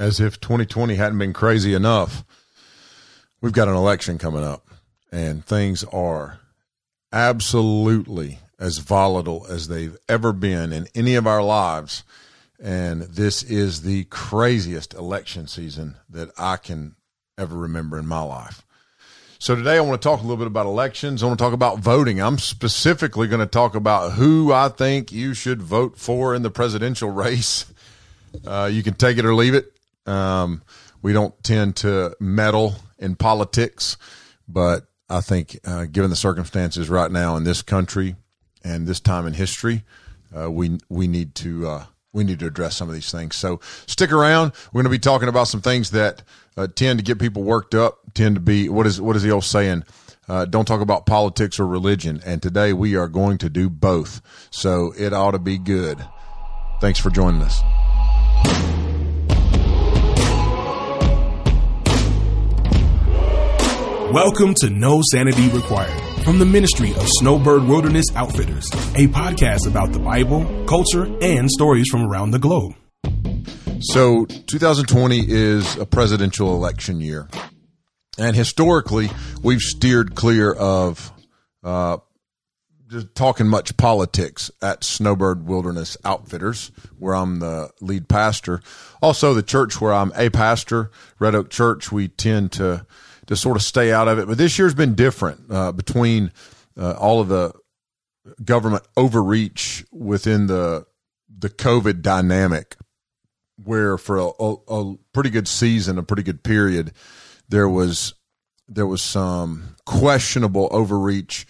as if 2020 hadn't been crazy enough, we've got an election coming up, and things are absolutely as volatile as they've ever been in any of our lives. And this is the craziest election season that I can ever remember in my life. So today I want to talk a little bit about elections. I want to talk about voting. I'm specifically going to talk about who I think you should vote for in the presidential race. Uh, you can take it or leave it. Um, we don't tend to meddle in politics, but I think, uh, given the circumstances right now in this country and this time in history, uh, we we need to uh, we need to address some of these things. So stick around. We're going to be talking about some things that uh, tend to get people worked up. Tend to be what is what is the old saying? Uh, don't talk about politics or religion. And today we are going to do both. So it ought to be good. Thanks for joining us. Welcome to No Sanity Required from the Ministry of Snowbird Wilderness Outfitters, a podcast about the Bible, culture, and stories from around the globe. So 2020 is a presidential election year. And historically, we've steered clear of uh, just talking much politics at Snowbird Wilderness Outfitters, where I'm the lead pastor. Also, the church where I'm a pastor, Red Oak Church, we tend to to sort of stay out of it. But this year's been different uh, between uh, all of the government overreach within the the COVID dynamic, where for a, a, a pretty good season, a pretty good period, there was there was some questionable overreach.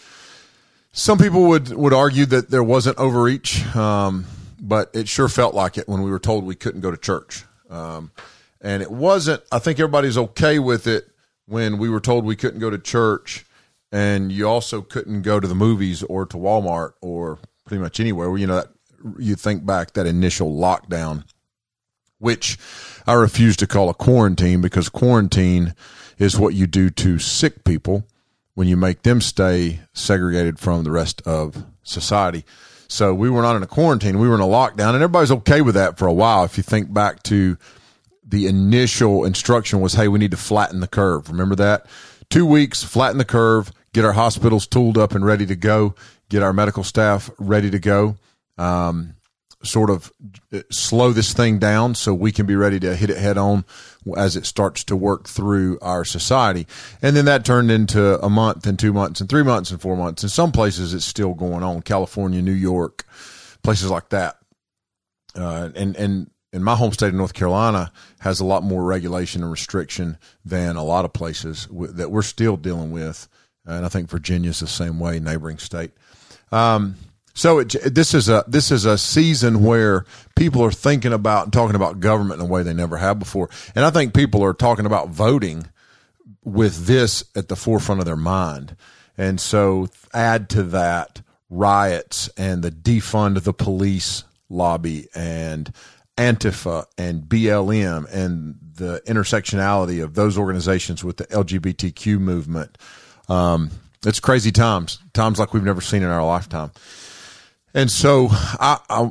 Some people would would argue that there wasn't overreach, um, but it sure felt like it when we were told we couldn't go to church. Um, and it wasn't. I think everybody's okay with it when we were told we couldn't go to church and you also couldn't go to the movies or to Walmart or pretty much anywhere. You know, that, you think back that initial lockdown, which I refuse to call a quarantine because quarantine is what you do to sick people when you make them stay segregated from the rest of society. So we were not in a quarantine, we were in a lockdown, and everybody's okay with that for a while. If you think back to the initial instruction was, hey, we need to flatten the curve. Remember that? Two weeks, flatten the curve, get our hospitals tooled up and ready to go, get our medical staff ready to go, um, sort of slow this thing down so we can be ready to hit it head on as it starts to work through our society. And then that turned into a month and two months and three months and four months. In some places, it's still going on. California, New York, places like that. Uh, and, and in my home state of North Carolina has a lot more regulation and restriction than a lot of places w- that we're still dealing with. And I think Virginia's the same way, neighboring state. Um, so it, this is a this is a season where people are thinking about and talking about government in a way they never have before, and I think people are talking about voting with this at the forefront of their mind. And so add to that riots and the defund the police lobby and Antifa and BLM and the intersectionality of those organizations with the LGBTQ movement. Um, it's crazy times, times like we've never seen in our lifetime. And so I, I,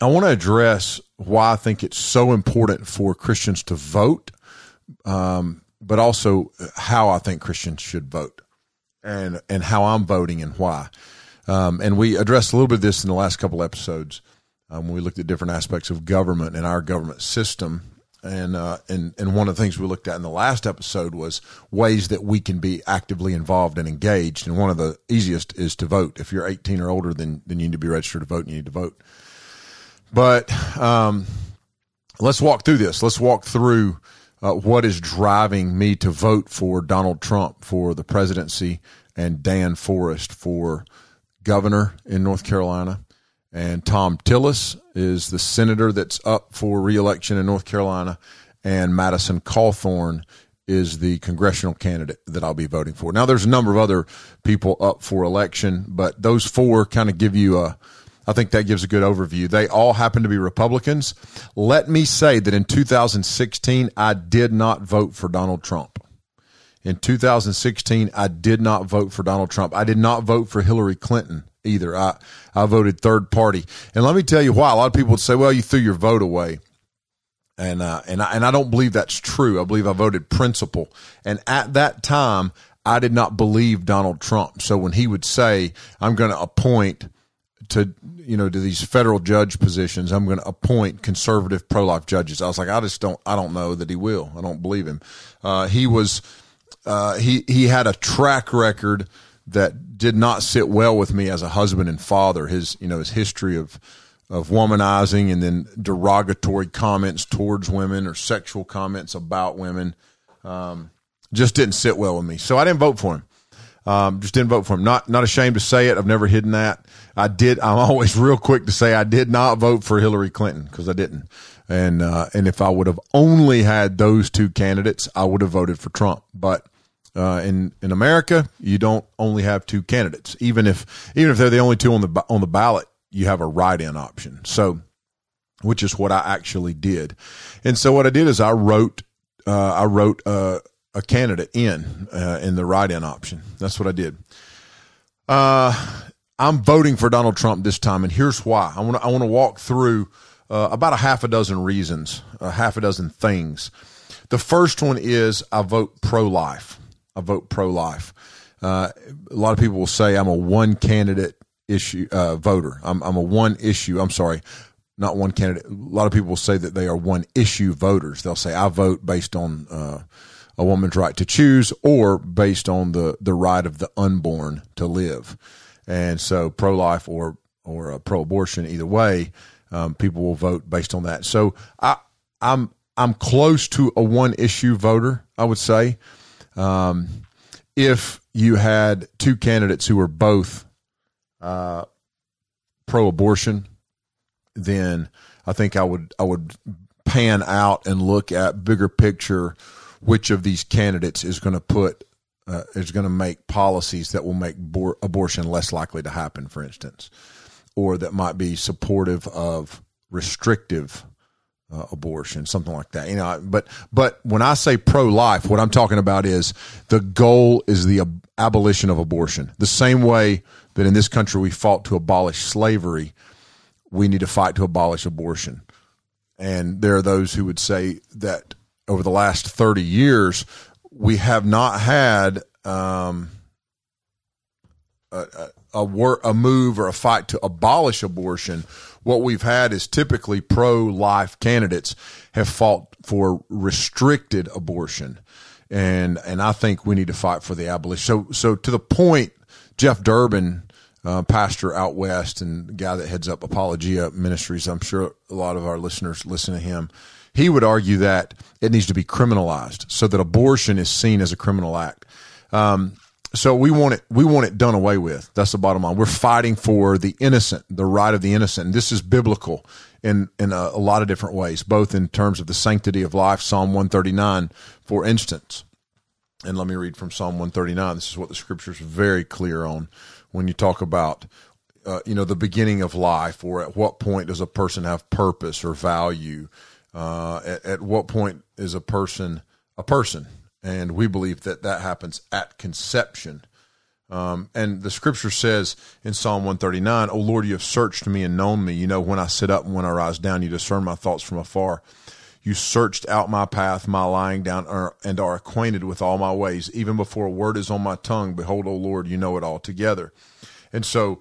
I want to address why I think it's so important for Christians to vote, um, but also how I think Christians should vote and, and how I'm voting and why. Um, and we addressed a little bit of this in the last couple episodes um, when we looked at different aspects of government and our government system. And, uh, and, and one of the things we looked at in the last episode was ways that we can be actively involved and engaged. And one of the easiest is to vote. If you're 18 or older, then, then you need to be registered to vote and you need to vote. But, um, let's walk through this. Let's walk through, uh, what is driving me to vote for Donald Trump for the presidency and Dan Forest for governor in North Carolina and Thom Tillis is the senator that's up for reelection in North Carolina, and Madison Cawthorn is the congressional candidate that I'll be voting for. Now, there's a number of other people up for election, but those four kind of give you a, I think that gives a good overview. They all happen to be Republicans. Let me say that in 2016, I did not vote for Donald Trump. In 2016, I did not vote for Donald Trump. I did not vote for Hillary Clinton either. I, I voted third party. And let me tell you why. A lot of people would say, well, you threw your vote away. and uh, and I, and I don't believe that's true. I believe I voted principle, and at that time I did not believe Donald Trump. So when he would say, "I'm going to appoint to you know to these federal judge positions, I'm going to appoint conservative pro life judges," I was like, I just don't I don't know that he will. I don't believe him. Uh, he was uh, he he had a track record that did not sit well with me as a husband and father. His you know his history of of womanizing and then derogatory comments towards women or sexual comments about women um, just didn't sit well with me. So I didn't vote for him. Um, just didn't vote for him. Not not ashamed to say it. I've never hidden that. I did. I'm always real quick to say I did not vote for Hillary Clinton because I didn't. And uh, and if I would have only had those two candidates, I would have voted for Trump. But uh, in in America, you don't only have two candidates. Even if even if they're the only two on the on the ballot, you have a write-in option. So, which is what I actually did. And so what I did is I wrote uh, I wrote a candidate in uh, in the write-in option. That's what I did. Uh, I'm voting for Donald Trump this time, and here's why. I want to I want to walk through uh, about a half a dozen reasons, a half a dozen things. The first one is I vote pro-life. I vote pro-life. Uh, a lot of people will say I'm a one candidate issue uh, voter. I'm, I'm a one issue. I'm sorry, not one candidate. A lot of people will say that they are one issue voters. They'll say I vote based on uh, a woman's right to choose or based on the the right of the unborn to live. And so pro life or or pro abortion, either way, um, people will vote based on that. So I I'm I'm close to a one issue voter. I would say. Um, if you had two candidates who were both uh, pro-abortion, then I think I would I would pan out and look at bigger picture which of these candidates is going to put uh, is going to make policies that will make bor- abortion less likely to happen, for instance, or that might be supportive of restrictive uh, abortion, something like that. You know, but but when I say pro life, what I'm talking about is the goal is the ab- abolition of abortion. The same way that in this country we fought to abolish slavery, we need to fight to abolish abortion. And there are those who would say that over the last 30 years, we have not had um, a, a, a, a move or a fight to abolish abortion. What we've had is typically pro life candidates have fought for restricted abortion. And, and I think we need to fight for the abolition. So, so to the point, Jeff Durbin, uh, pastor out west and guy that heads up Apologia Ministries. I'm sure a lot of our listeners listen to him. He would argue that it needs to be criminalized so that abortion is seen as a criminal act. Um, so we want it we want it done away with. That's the bottom line. We're fighting for the innocent the right of the innocent. This is biblical in in a, a, lot of different ways both in terms of the sanctity of life psalm 139 for instance. And let me read from psalm 139 this is what the scriptures are very clear on when you talk about uh, you know the beginning of life or at what point does a person have purpose or value uh, at, at, what point is a person a person and we believe that that happens at conception um, and the scripture says in psalm 139 oh lord you have searched me and known me you know when i sit up and when i rise down you discern my thoughts from afar you searched out my path, my lying down, and are acquainted with all my ways. Even before a word is on my tongue, behold, O Lord, you know it all together. And so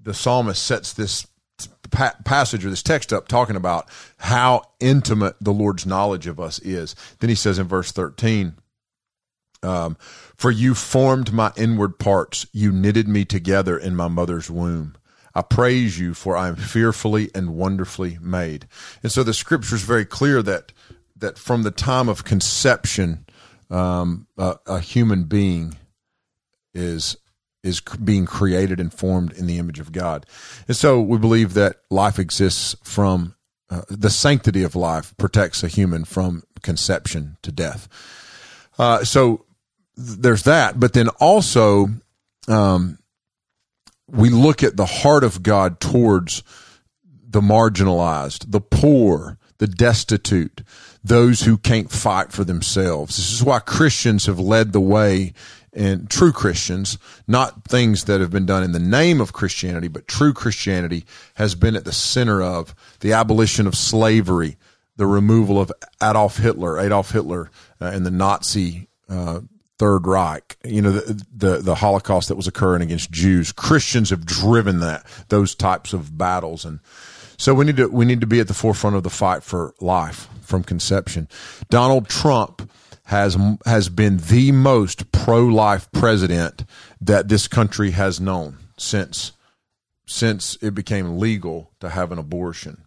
the psalmist sets this passage or this text up talking about how intimate the Lord's knowledge of us is. Then he says in verse 13, um, For you formed my inward parts, you knitted me together in my mother's womb. I praise you for I am fearfully and wonderfully made. And so the scripture is very clear that that from the time of conception, um, a, a, human being is is being created and formed in the image of God. And so we believe that life exists from uh, the sanctity of life protects a human from conception to death. Uh, so there's that, but then also um, we look at the heart of God towards the marginalized, the poor, the destitute, those who can't fight for themselves. This is why Christians have led the way and true Christians, not things that have been done in the name of Christianity, but true Christianity has been at the center of the abolition of slavery, the removal of Adolf Hitler, Adolf Hitler, uh, and the Nazi uh, Third Reich. You know, the, the, the Holocaust that was occurring against Jews. Christians have driven that those types of battles, and so we need to we need to be at the forefront of the fight for life from conception. Donald Trump has has been the most pro life president that this country has known since since it became legal to have an abortion.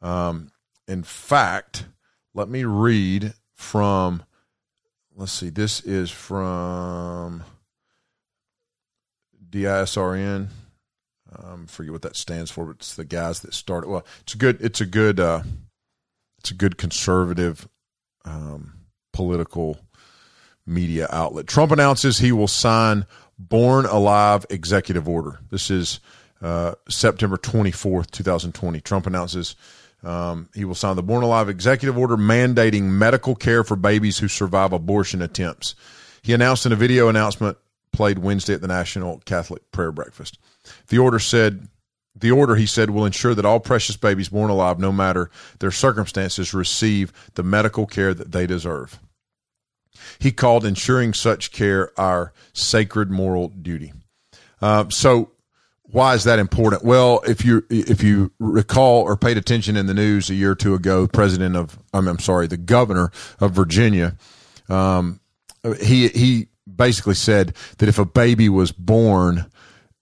Um, in fact, let me read from, let's see, this is from DISRN. Um, forget what that stands for, but it's the guys that started. Well, it's a good, it's a good, uh, it's a good conservative um, political media outlet. Trump announces he will sign Born Alive executive order. This is uh, September 24th, 2020. Trump announces um, he will sign the Born Alive executive order mandating medical care for babies who survive abortion attempts. He announced in a video announcement played Wednesday at the National Catholic Prayer Breakfast. The order said, the order, he said, will ensure that all precious babies born alive, no matter their circumstances, receive the medical care that they deserve. He called ensuring such care our sacred moral duty. Uh, so why is that important? Well, if you if you recall or paid attention in the news a year or two ago, president of I'm, I'm sorry, the governor of Virginia, um, he he basically said that if a baby was born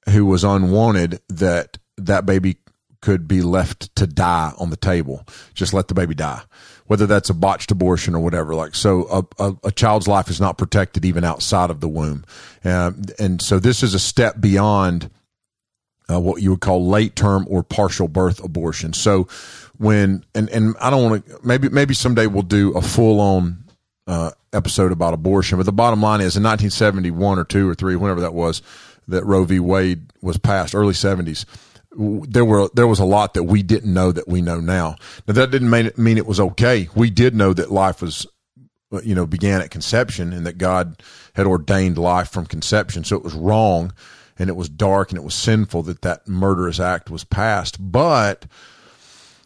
who was unwanted, that that baby could be left to die on the table. Just let the baby die, whether that's a botched abortion or whatever. Like so, a, a, a child's life is not protected even outside of the womb, uh, and so this is a step beyond uh, what you would call late term or partial birth abortion. So when and and I don't want to maybe maybe someday we'll do a full on uh, episode about abortion, but the bottom line is in 1971 or two or three, whenever that was, that Roe v. Wade was passed, early 70s. There were there was a lot that we didn't know that we know now. Now that didn't mean it, mean it was okay. We did know that life was you know began at conception and that God had ordained life from conception. So it was wrong and it was dark and it was sinful that that murderous act was passed. But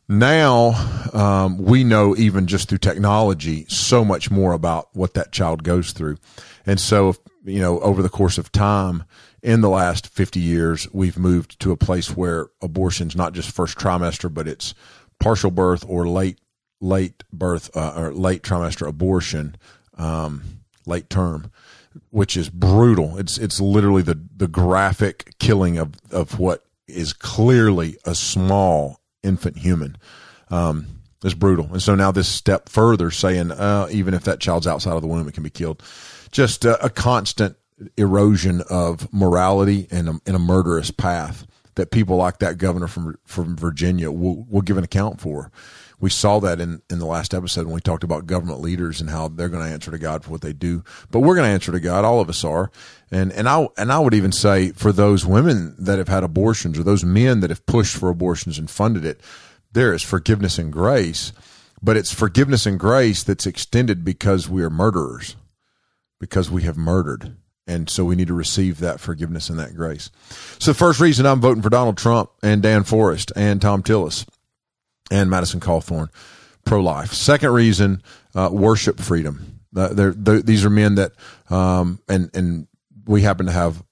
now um, we know, even just through technology, so much more about what that child goes through. And so, if, you know, over the course of time, in the last 50 years, we've moved to a place where abortion's not just first trimester, but it's partial birth or late late birth uh, or late trimester abortion, um, late term which is brutal. It's it's literally the the graphic killing of of what is clearly a small infant human. Um, is brutal, and so now this step further, saying uh, even if that child's outside of the womb, it can be killed. Just a, a constant erosion of morality and a, a murderous path that people like that governor from from Virginia will will give an account for we saw that in, in the last episode when we talked about government leaders and how they're going to answer to God for what they do. But we're going to answer to God. All of us are. And, and I, and I would even say for those women that have had abortions or those men that have pushed for abortions and funded it, there is forgiveness and grace, but it's forgiveness and grace that's extended because we are murderers, because we have murdered. And so we need to receive that forgiveness and that grace. So the first reason I'm voting for Donald Trump and Dan Forest and Thom Tillis and Madison Cawthorn, pro life. Second reason, uh, worship freedom. Uh, they're, they're, these are men that, um, and and we happen to have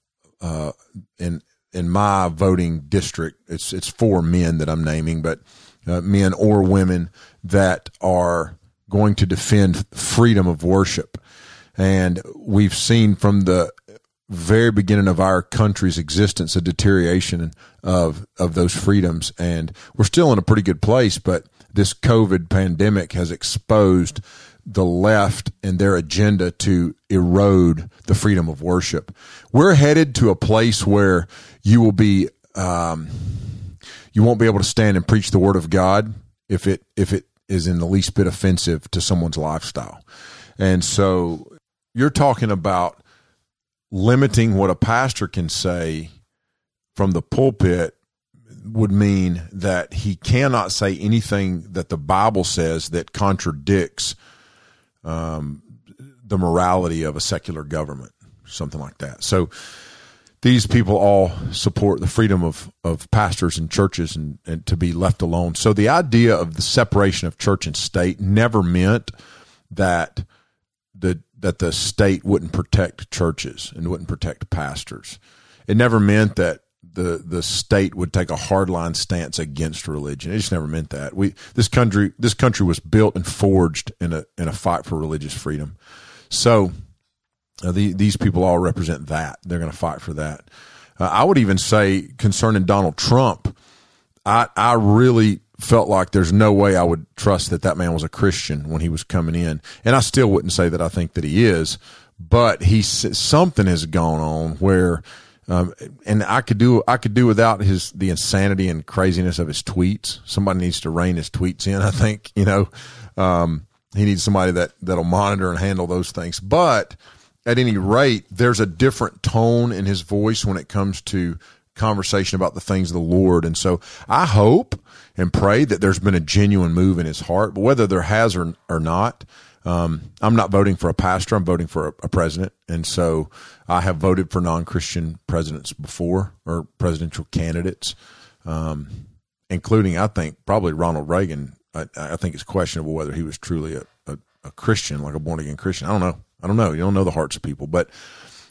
uh, in in my voting district, it's it's four men that I'm naming, but uh, men or women that are going to defend freedom of worship. And we've seen from the very beginning of our country's existence a deterioration of of those freedoms. And we're still in a pretty good place but this covid pandemic has exposed the left and their agenda to erode the freedom of worship. We're headed to a place where you will be um, you won't be able to stand and preach the word of god if it if it is in the least bit offensive to someone's lifestyle. And so you're talking about limiting what a pastor can say from the pulpit would mean that he cannot say anything that the Bible says that contradicts um, the morality of a secular government, something like that. So these people all support the freedom of, of pastors and churches and, and to be left alone. So the idea of the separation of church and state never meant that the that the state wouldn't protect churches and wouldn't protect pastors. It never meant that the the state would take a hardline stance against religion. It just never meant that. We this country this country was built and forged in a in a fight for religious freedom. So uh, the, these people all represent that. They're going to fight for that. Uh, I would even say concerning Donald Trump, I, I really felt like there's no way I would trust that that man was a Christian when he was coming in. And I still wouldn't say that I think that he is, but he something has gone on where, um, and I could do I could do without his the insanity and craziness of his tweets. Somebody needs to rein his tweets in. I think you know um, he needs somebody that that'll monitor and handle those things. But at any rate, there's a different tone in his voice when it comes to conversation about the things of the Lord. And so I hope and pray that there's been a genuine move in his heart, but whether there has or, or not, um, I'm not voting for a pastor. I'm voting for a, a president. And so I have voted for non-Christian presidents before or presidential candidates, um, including, I think, probably Ronald Reagan. I, I, think it's questionable whether he was truly a, a, a Christian, like a born again Christian. I don't know. I don't know. You don't know the hearts of people, but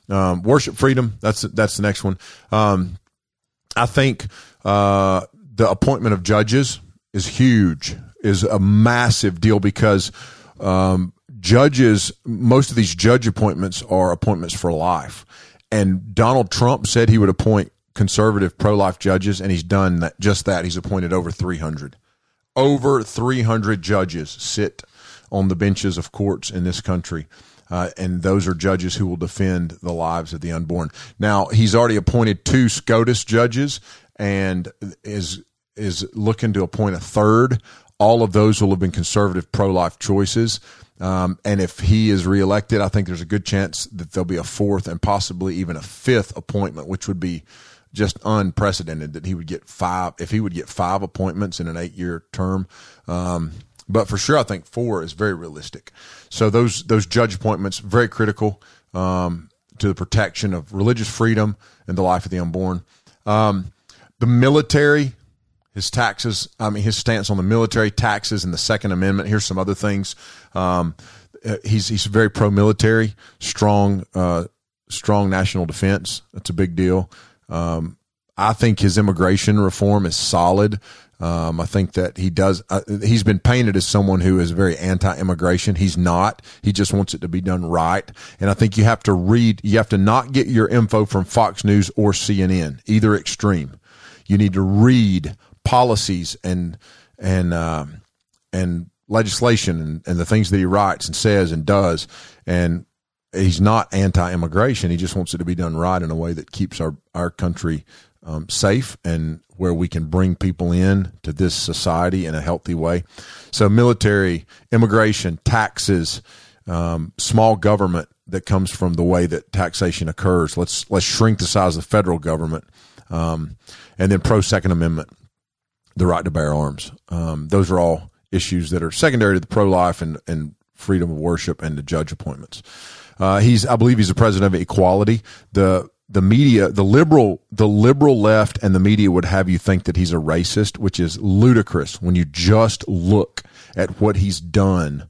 um, worship freedom. That's that's the next one. Um, I think uh, the appointment of judges is huge. Is a massive deal because um, judges. Most of these judge appointments are appointments for life, and Donald Trump said he would appoint conservative pro-life judges, and he's done that, just that. He's appointed over 300. Over 300 judges sit on the benches of courts in this country uh, and those are judges who will defend the lives of the unborn. Now he's already appointed two SCOTUS judges and is is looking to appoint a third. All of those will have been conservative pro life choices. Um, and if he is reelected, I think there's a good chance that there'll be a fourth and possibly even a fifth appointment, which would be just unprecedented that he would get five, if he would get five appointments in an eight year term. Um, but for sure, I think four is very realistic. So those those judge appointments very critical um, to the protection of religious freedom and the life of the unborn. Um, the military, his taxes. I mean, his stance on the military taxes and the Second Amendment. Here's some other things. Um, uh, he's he's very pro military, strong uh, strong national defense. That's a big deal. Um, I think his immigration reform is solid. Um, I think that he does. Uh, he's been painted as someone who is very anti-immigration. He's not. He just wants it to be done right. And I think you have to read. You have to not get your info from Fox News or CNN, either extreme. You need to read policies and and uh, and legislation and, and the things that he writes and says and does. And he's not anti-immigration. He just wants it to be done right in a way that keeps our our country um, safe and where we can bring people in to this society in a healthy way. So, military, immigration, taxes, um, small government that comes from the way that taxation occurs. Let's let's shrink the size of the federal government, um, and then pro Second Amendment, the right to bear arms. Um, those are all issues that are secondary to the pro life and and freedom of worship and the judge appointments. Uh, he's, I believe, he's the president of equality. The the media, the liberal, the liberal left and the media would have you think that he's a racist, which is ludicrous when you just look at what he's done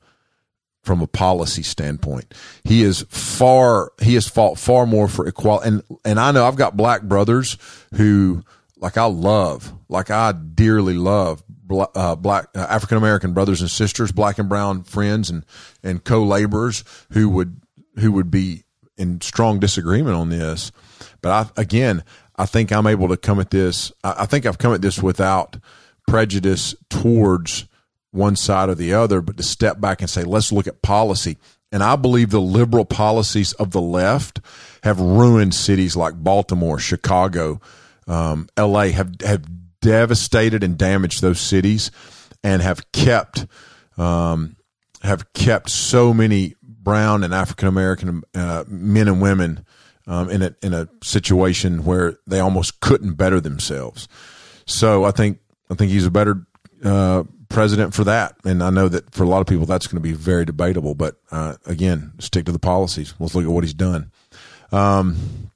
from a policy standpoint. He is far, he has fought far more for equality. And, and I know I've got black brothers who, like I love, like I dearly love uh, black uh, African American brothers and sisters, black and brown friends and, and co-laborers who would, who would be in strong disagreement on this. But I, again, I think I'm able to come at this. I, I think I've come at this without prejudice towards one side or the other, but to step back and say, let's look at policy. And I believe the liberal policies of the left have ruined cities like Baltimore, Chicago, um, LA, have, have devastated and damaged those cities and have kept, um, have kept so many brown and African American uh, men and women um, in a in a situation where they almost couldn't better themselves. So I think I think he's a better uh, president for that, and I know that for a lot of people that's going to be very debatable. But uh, again, stick to the policies. Let's look at what he's done. Um,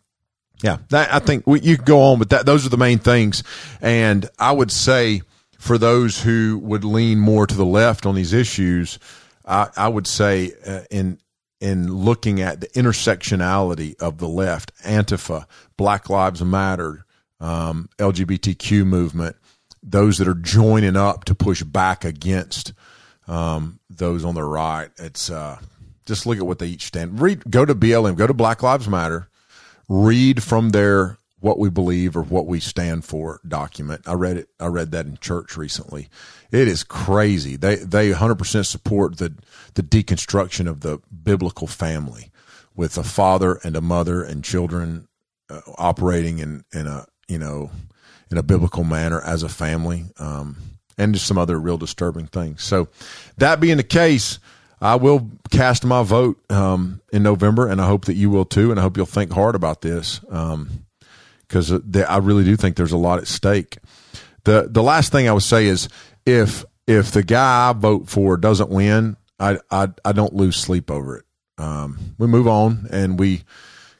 Yeah, that, I think we, you could go on, but that those are the main things. And I would say for those who would lean more to the left on these issues, I, I would say uh, in in looking at the intersectionality of the left, Antifa, Black Lives Matter, um, LGBTQ movement, those that are joining up to push back against um, those on the right. It's uh, just look at what they each stand. Read, go to BLM, go to Black Lives Matter, read from their what we believe or what we stand for document. I read it. I read that in church recently. It is crazy. They they 100% support the the deconstruction of the biblical family with a father and a mother and children uh, operating in in a you know in a biblical manner as a family, um, and just some other real disturbing things. So, that being the case, I will cast my vote um, in November, and I hope that you will too. And I hope you'll think hard about this because um, I really do think there's a lot at stake. the The last thing I would say is if if the guy I vote for doesn't win, I I, I don't lose sleep over it. Um, we move on and we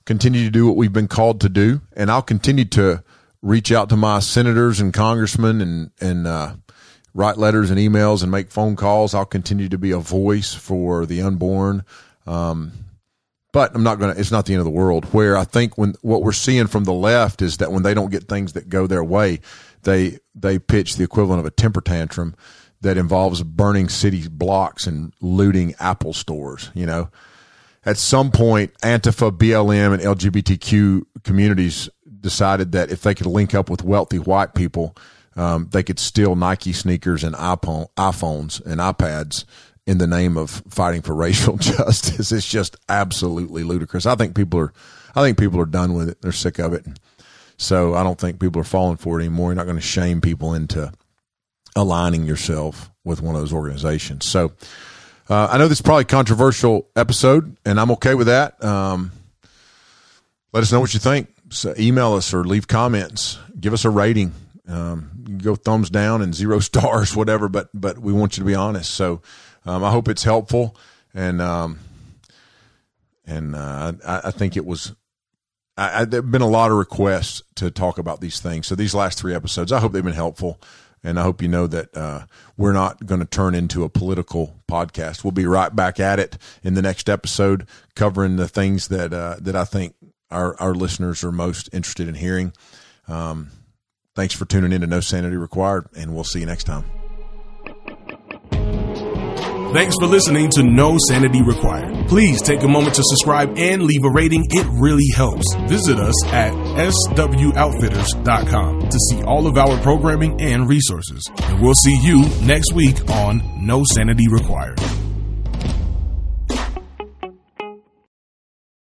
continue to do what we've been called to do, and I'll continue to reach out to my senators and congressmen and and uh, write letters and emails and make phone calls. I'll continue to be a voice for the unborn. Um, but I'm not going to, it's not the end of the world. Where I think when what we're seeing from the left is that when they don't get things that go their way, they, they pitch the equivalent of a temper tantrum that involves burning city blocks and looting Apple stores, you know. At some point, Antifa, BLM, and LGBTQ communities decided that if they could link up with wealthy white people, um, they could steal Nike sneakers and iPhone, iPhones and iPads in the name of fighting for racial justice. It's just absolutely ludicrous. I think people are, I think people are done with it. They're sick of it. So I don't think people are falling for it anymore. You're not going to shame people into aligning yourself with one of those organizations. So uh, I know this is probably a controversial episode, and I'm okay with that. Um, let us know what you think. So email us or leave comments. Give us a rating. Um, go thumbs down and zero stars, whatever. But but we want you to be honest. So um, I hope it's helpful, and um, and uh, I, I, think it was. I, I, there've been a lot of requests to talk about these things. So these last three episodes, I hope they've been helpful, and I hope you know that uh, we're not going to turn into a political podcast. We'll be right back at it in the next episode, covering the things that uh, that I think our our listeners are most interested in hearing. Um, Thanks for tuning in to No Sanity Required, and we'll see you next time. Thanks for listening to No Sanity Required. Please take a moment to subscribe and leave a rating. It really helps. Visit us at swoutfitters.com to see all of our programming and resources. And we'll see you next week on No Sanity Required.